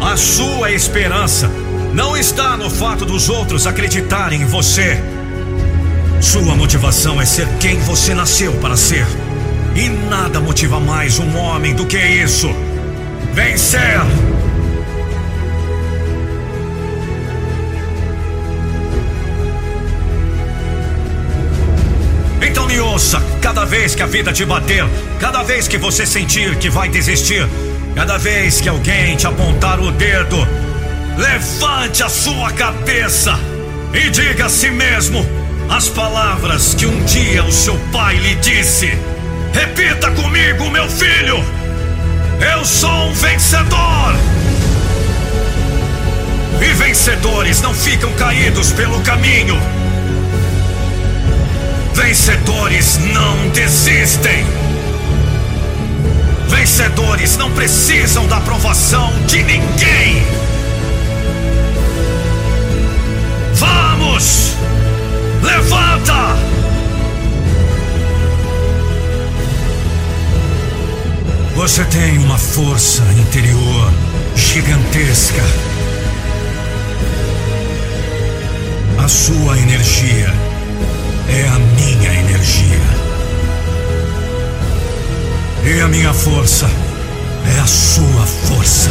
A sua esperança não está no fato dos outros acreditarem em você. Sua motivação é ser quem você nasceu para ser. E nada motiva mais um homem do que isso: vencer! Me ouça: cada vez que a vida te bater, cada vez que você sentir que vai desistir, cada vez que alguém te apontar o dedo, levante a sua cabeça e diga a si mesmo as palavras que um dia o seu pai lhe disse. Repita comigo, meu filho! Eu sou um vencedor! E vencedores não ficam caídos pelo caminho. Vencedores não desistem. Vencedores não precisam da aprovação de ninguém. Vamos! Levanta! Você tem uma força interior gigantesca. A sua energia a minha força é a sua força.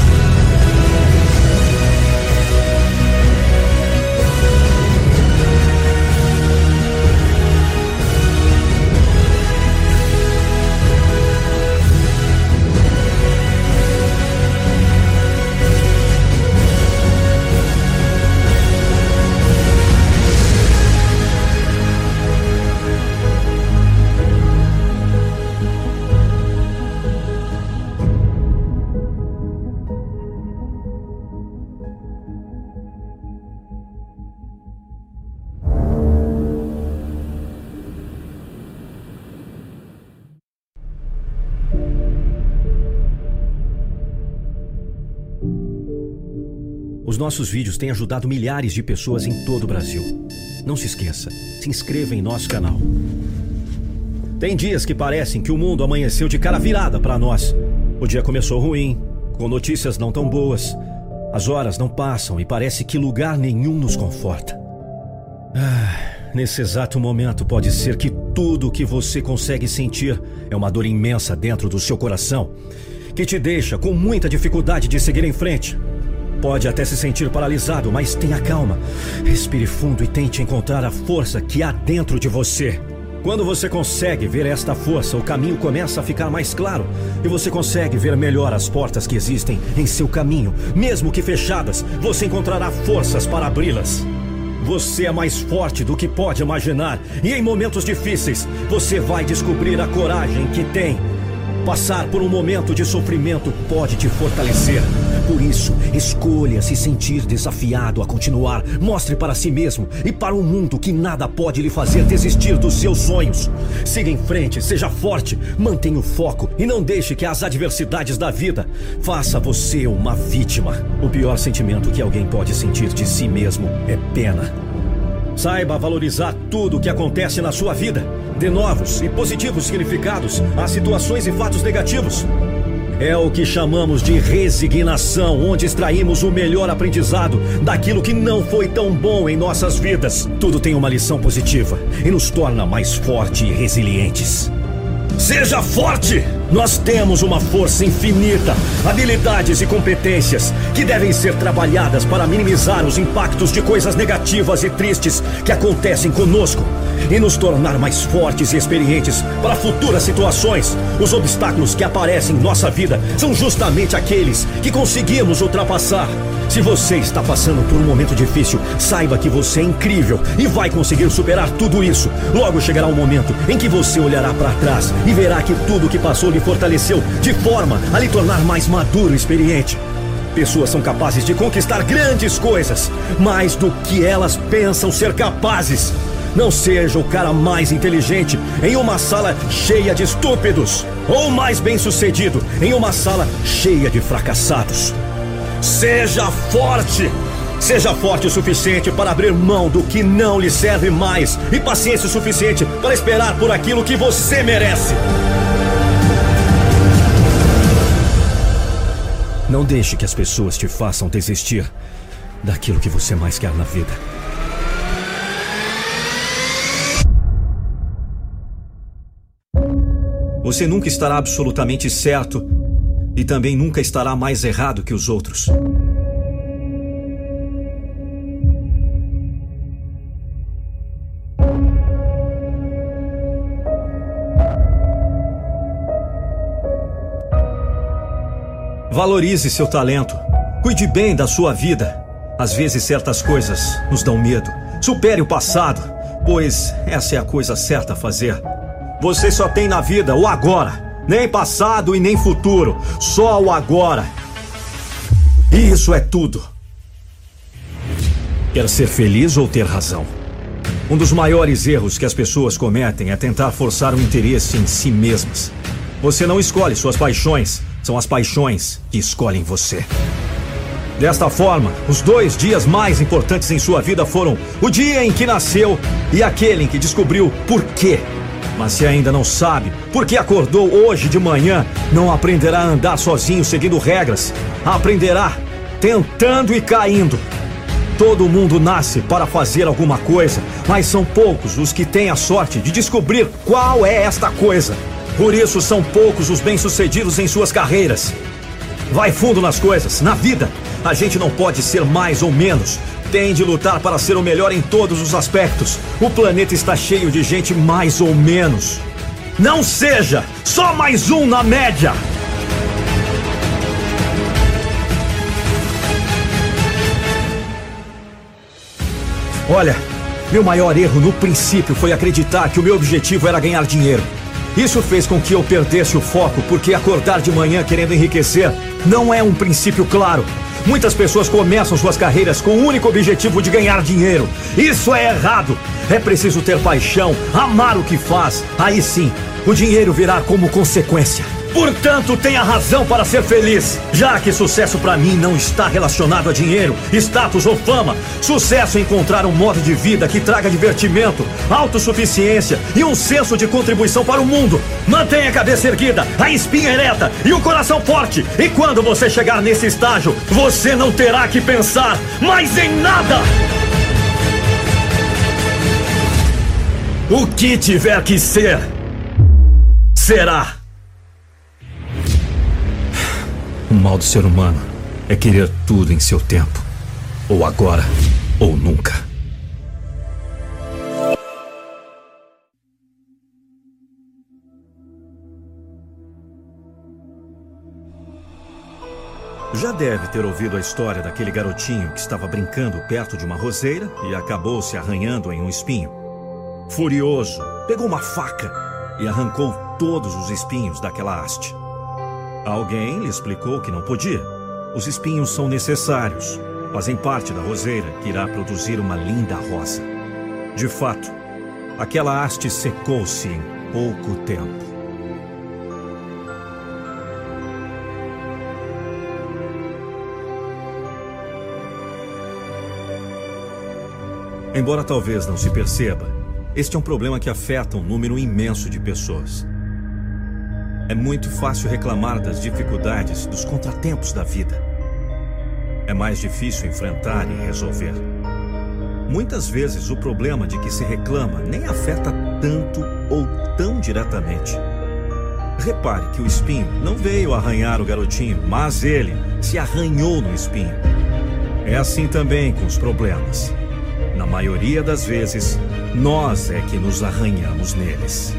Os nossos vídeos têm ajudado milhares de pessoas em todo o Brasil. Não se esqueça, se inscreva em nosso canal. Tem dias que parecem que o mundo amanheceu de cara virada para nós. O dia começou ruim, com notícias não tão boas. As horas não passam e parece que lugar nenhum nos conforta. Ah, nesse exato momento pode ser que tudo o que você consegue sentir é uma dor imensa dentro do seu coração, que te deixa com muita dificuldade de seguir em frente. Pode até se sentir paralisado, mas tenha calma. Respire fundo e tente encontrar a força que há dentro de você. Quando você consegue ver esta força, o caminho começa a ficar mais claro e você consegue ver melhor as portas que existem em seu caminho. Mesmo que fechadas, você encontrará forças para abri-las. Você é mais forte do que pode imaginar e em momentos difíceis você vai descobrir a coragem que tem Passar por um momento de sofrimento pode te fortalecer. Por isso, escolha se sentir desafiado a continuar. Mostre para si mesmo e para o mundo que nada pode lhe fazer desistir dos seus sonhos. Siga em frente, seja forte, mantenha o foco e não deixe que as adversidades da vida faça você uma vítima. O pior sentimento que alguém pode sentir de si mesmo é pena. Saiba valorizar tudo o que acontece na sua vida. Dê novos e positivos significados às situações e fatos negativos. É o que chamamos de resignação, onde extraímos o melhor aprendizado daquilo que não foi tão bom em nossas vidas. Tudo tem uma lição positiva e nos torna mais fortes e resilientes. Seja forte! Nós temos uma força infinita, habilidades e competências que devem ser trabalhadas para minimizar os impactos de coisas negativas e tristes que acontecem conosco e nos tornar mais fortes e experientes para futuras situações. Os obstáculos que aparecem em nossa vida são justamente aqueles que conseguimos ultrapassar. Se você está passando por um momento difícil, saiba que você é incrível e vai conseguir superar tudo isso. Logo chegará um momento em que você olhará para trás e verá que tudo que passou fortaleceu de forma a lhe tornar mais maduro e experiente. Pessoas são capazes de conquistar grandes coisas, mais do que elas pensam ser capazes. Não seja o cara mais inteligente em uma sala cheia de estúpidos, ou mais bem-sucedido em uma sala cheia de fracassados. Seja forte! Seja forte o suficiente para abrir mão do que não lhe serve mais e paciência o suficiente para esperar por aquilo que você merece. Não deixe que as pessoas te façam desistir daquilo que você mais quer na vida. Você nunca estará absolutamente certo e também nunca estará mais errado que os outros. Valorize seu talento. Cuide bem da sua vida. Às vezes certas coisas nos dão medo. Supere o passado, pois essa é a coisa certa a fazer. Você só tem na vida o agora, nem passado e nem futuro, só o agora. E isso é tudo. Quer ser feliz ou ter razão? Um dos maiores erros que as pessoas cometem é tentar forçar o interesse em si mesmas. Você não escolhe suas paixões, são as paixões que escolhem você. Desta forma, os dois dias mais importantes em sua vida foram o dia em que nasceu e aquele em que descobriu por quê. Mas se ainda não sabe por que acordou hoje de manhã, não aprenderá a andar sozinho seguindo regras. Aprenderá tentando e caindo. Todo mundo nasce para fazer alguma coisa, mas são poucos os que têm a sorte de descobrir qual é esta coisa. Por isso são poucos os bem-sucedidos em suas carreiras. Vai fundo nas coisas, na vida. A gente não pode ser mais ou menos. Tem de lutar para ser o melhor em todos os aspectos. O planeta está cheio de gente mais ou menos. Não seja só mais um na média. Olha, meu maior erro no princípio foi acreditar que o meu objetivo era ganhar dinheiro. Isso fez com que eu perdesse o foco, porque acordar de manhã querendo enriquecer não é um princípio claro. Muitas pessoas começam suas carreiras com o único objetivo de ganhar dinheiro. Isso é errado. É preciso ter paixão, amar o que faz. Aí sim, o dinheiro virá como consequência. Portanto, tenha razão para ser feliz, já que sucesso para mim não está relacionado a dinheiro, status ou fama. Sucesso é encontrar um modo de vida que traga divertimento, autossuficiência e um senso de contribuição para o mundo. Mantenha a cabeça erguida, a espinha ereta e o coração forte. E quando você chegar nesse estágio, você não terá que pensar mais em nada. O que tiver que ser, será. O mal do ser humano é querer tudo em seu tempo. Ou agora, ou nunca. Já deve ter ouvido a história daquele garotinho que estava brincando perto de uma roseira e acabou se arranhando em um espinho. Furioso, pegou uma faca e arrancou todos os espinhos daquela haste. Alguém lhe explicou que não podia. Os espinhos são necessários, fazem parte da roseira que irá produzir uma linda rosa. De fato, aquela haste secou-se em pouco tempo. Embora talvez não se perceba, este é um problema que afeta um número imenso de pessoas. É muito fácil reclamar das dificuldades, dos contratempos da vida. É mais difícil enfrentar e resolver. Muitas vezes o problema de que se reclama nem afeta tanto ou tão diretamente. Repare que o espinho não veio arranhar o garotinho, mas ele se arranhou no espinho. É assim também com os problemas. Na maioria das vezes, nós é que nos arranhamos neles.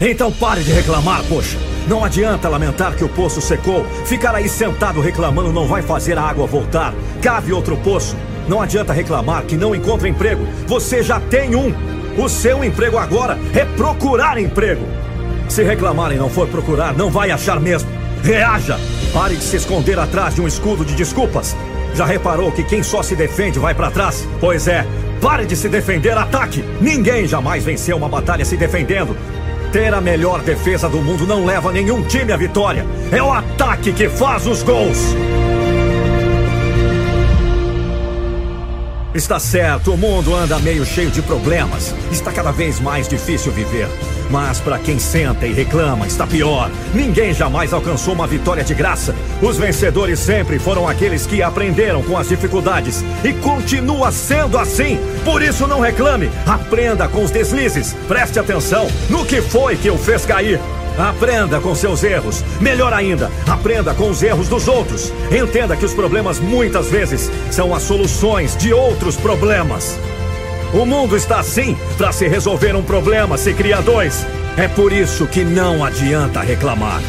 Então pare de reclamar, poxa. Não adianta lamentar que o poço secou. Ficar aí sentado reclamando não vai fazer a água voltar. Cave outro poço. Não adianta reclamar que não encontra emprego. Você já tem um. O seu emprego agora é procurar emprego. Se reclamar e não for procurar, não vai achar mesmo. Reaja! Pare de se esconder atrás de um escudo de desculpas. Já reparou que quem só se defende vai para trás? Pois é, pare de se defender, ataque! Ninguém jamais venceu uma batalha se defendendo. Ter a melhor defesa do mundo não leva nenhum time à vitória. É o ataque que faz os gols. Está certo, o mundo anda meio cheio de problemas. Está cada vez mais difícil viver. Mas para quem senta e reclama, está pior. Ninguém jamais alcançou uma vitória de graça. Os vencedores sempre foram aqueles que aprenderam com as dificuldades. E continua sendo assim. Por isso não reclame. Aprenda com os deslizes. Preste atenção no que foi que o fez cair. Aprenda com seus erros. Melhor ainda, aprenda com os erros dos outros. Entenda que os problemas muitas vezes são as soluções de outros problemas. O mundo está assim. Para se resolver um problema, se cria dois. É por isso que não adianta reclamar.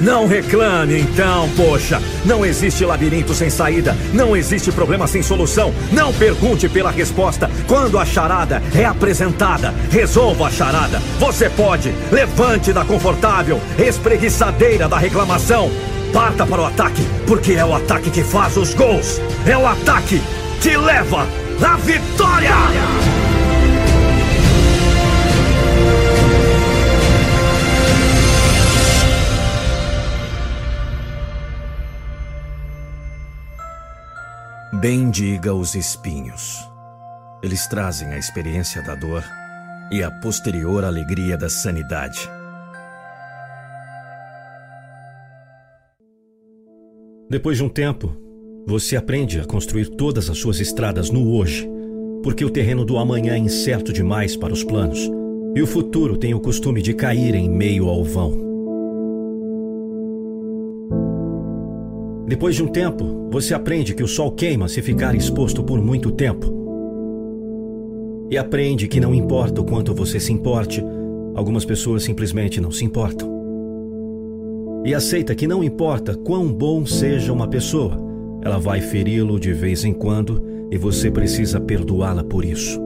Não reclame então, poxa. Não existe labirinto sem saída. Não existe problema sem solução. Não pergunte pela resposta. Quando a charada é apresentada, resolva a charada. Você pode. Levante da confortável, espreguiçadeira da reclamação. Parta para o ataque, porque é o ataque que faz os gols. É o ataque que leva a vitória! Bendiga os espinhos. Eles trazem a experiência da dor e a posterior alegria da sanidade. Depois de um tempo, você aprende a construir todas as suas estradas no hoje, porque o terreno do amanhã é incerto demais para os planos, e o futuro tem o costume de cair em meio ao vão. Depois de um tempo, você aprende que o sol queima se ficar exposto por muito tempo. E aprende que não importa o quanto você se importe, algumas pessoas simplesmente não se importam. E aceita que não importa quão bom seja uma pessoa, ela vai feri-lo de vez em quando e você precisa perdoá-la por isso.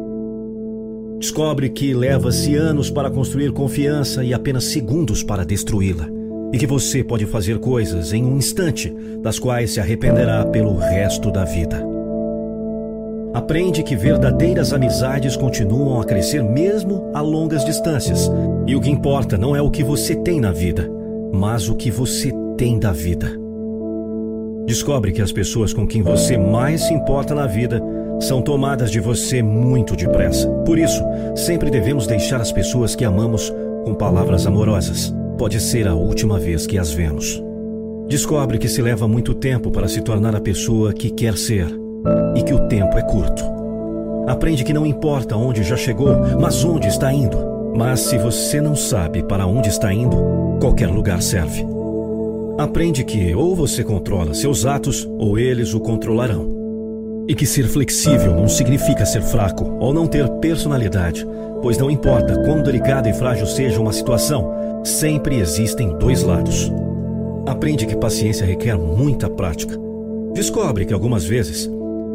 Descobre que leva-se anos para construir confiança e apenas segundos para destruí-la e que você pode fazer coisas em um instante das quais se arrependerá pelo resto da vida. Aprende que verdadeiras amizades continuam a crescer mesmo a longas distâncias, e o que importa não é o que você tem na vida, mas o que você tem da vida. Descobre que as pessoas com quem você mais se importa na vida são tomadas de você muito depressa. Por isso, sempre devemos deixar as pessoas que amamos com palavras amorosas pode ser a última vez que as vemos. Descobre que se leva muito tempo para se tornar a pessoa que quer ser e que o tempo é curto. Aprende que não importa onde já chegou, mas onde está indo. Mas se você não sabe para onde está indo, qualquer lugar serve. Aprende que ou você controla seus atos ou eles o controlarão. E que ser flexível não significa ser fraco ou não ter personalidade, pois não importa quão delicada e frágil seja uma situação, sempre existem dois lados. Aprende que paciência requer muita prática. Descobre que algumas vezes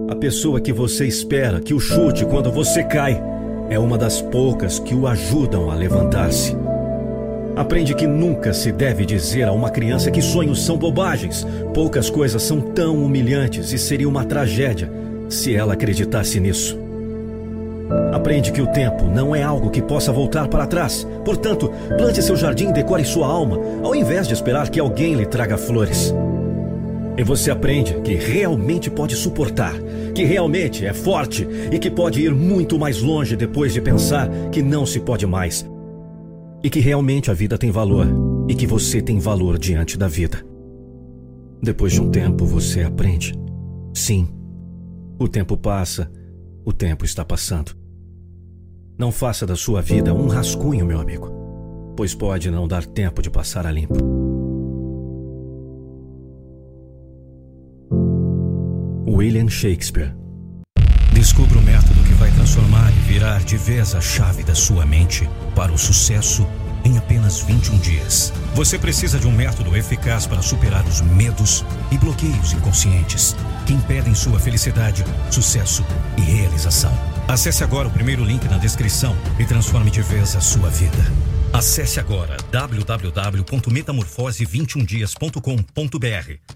a pessoa que você espera que o chute quando você cai é uma das poucas que o ajudam a levantar-se. Aprende que nunca se deve dizer a uma criança que sonhos são bobagens. Poucas coisas são tão humilhantes e seria uma tragédia se ela acreditasse nisso. Aprende que o tempo não é algo que possa voltar para trás. Portanto, plante seu jardim e decore sua alma, ao invés de esperar que alguém lhe traga flores. E você aprende que realmente pode suportar, que realmente é forte e que pode ir muito mais longe depois de pensar que não se pode mais, e que realmente a vida tem valor e que você tem valor diante da vida. Depois de um tempo, você aprende. Sim, o tempo passa, o tempo está passando. Não faça da sua vida um rascunho, meu amigo, pois pode não dar tempo de passar a limpo. William Shakespeare Descubra o vai transformar e virar de vez a chave da sua mente para o sucesso em apenas 21 dias. Você precisa de um método eficaz para superar os medos e bloqueios inconscientes que impedem sua felicidade, sucesso e realização. Acesse agora o primeiro link na descrição e transforme de vez a sua vida. Acesse agora www.metamorfose21dias.com.br